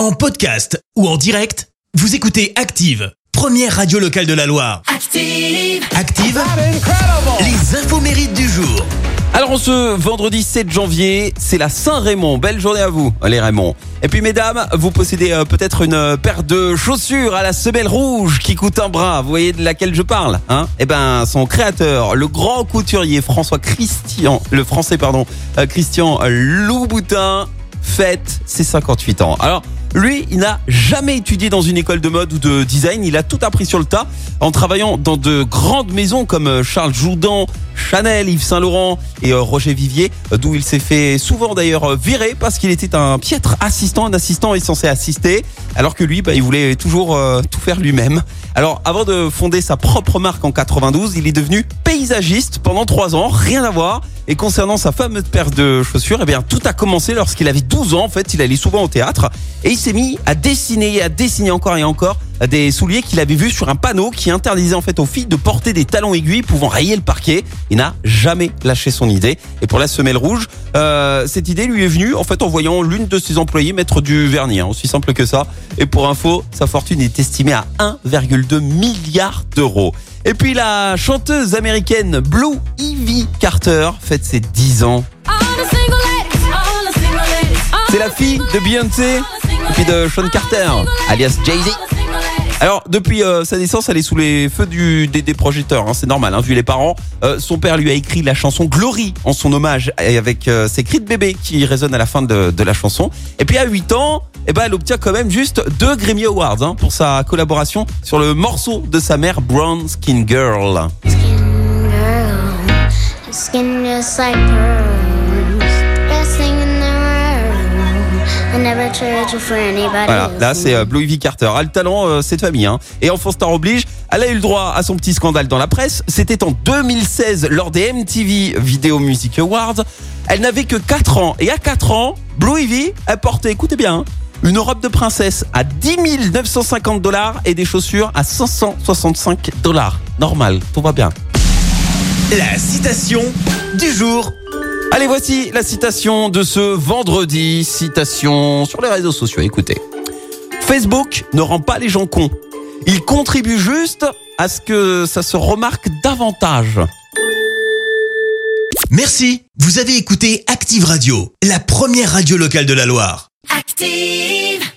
En podcast ou en direct, vous écoutez Active, première radio locale de la Loire. Active. Active, les infos mérites du jour. Alors, ce vendredi 7 janvier, c'est la Saint-Raymond. Belle journée à vous, les Raymond. Et puis, mesdames, vous possédez euh, peut-être une euh, paire de chaussures à la semelle rouge qui coûte un bras. Vous voyez de laquelle je parle, hein? Eh ben, son créateur, le grand couturier François Christian, le français, pardon, euh, Christian Louboutin, fête ses 58 ans. Alors, lui, il n'a jamais étudié dans une école de mode ou de design. Il a tout appris sur le tas en travaillant dans de grandes maisons comme euh, Charles Jourdan, Chanel, Yves Saint Laurent et euh, Roger Vivier, euh, d'où il s'est fait souvent d'ailleurs virer parce qu'il était un piètre assistant. Un assistant est censé assister, alors que lui, bah, il voulait toujours tout faire lui-même. Alors, avant de fonder sa propre marque en 92, il est devenu paysagiste pendant trois ans, rien à voir. Et concernant sa fameuse paire de chaussures, eh bien, tout a commencé lorsqu'il avait 12 ans. En fait, il allait souvent au théâtre et il s'est mis à dessiner, à dessiner encore et encore des souliers qu'il avait vus sur un panneau qui interdisait en fait aux filles de porter des talons aiguilles pouvant rayer le parquet. Il n'a jamais lâché son idée. Et pour la semelle rouge, euh, cette idée lui est venue en fait en voyant l'une de ses employées mettre du vernis, hein, aussi simple que ça. Et pour info, sa fortune est estimée à 1,2 milliard d'euros. Et puis la chanteuse américaine Blue Ivy Carter fête ses 10 ans. C'est la fille de Beyoncé et de Sean Carter, alias Jay-Z. Alors depuis euh, sa naissance, elle est sous les feux du, des, des projecteurs, hein, c'est normal, hein, vu les parents. Euh, son père lui a écrit la chanson Glory en son hommage, avec euh, ses cris de bébé qui résonnent à la fin de, de la chanson. Et puis à 8 ans, eh ben, elle obtient quand même juste deux Grammy Awards hein, pour sa collaboration sur le morceau de sa mère Brown Skin Girl. Skin just like. Voilà, là c'est euh, Blue Ivy Carter. A le talent, euh, c'est de famille. Hein. Et enfant star oblige, elle a eu le droit à son petit scandale dans la presse. C'était en 2016 lors des MTV Video Music Awards. Elle n'avait que 4 ans. Et à 4 ans, Blue Ivy, elle portait, écoutez bien, hein, une robe de princesse à 10 950 dollars et des chaussures à 565 dollars. Normal, tout va bien. La citation du jour. Allez, voici la citation de ce vendredi. Citation sur les réseaux sociaux. Écoutez. Facebook ne rend pas les gens cons. Il contribue juste à ce que ça se remarque davantage. Merci. Vous avez écouté Active Radio, la première radio locale de la Loire. Active.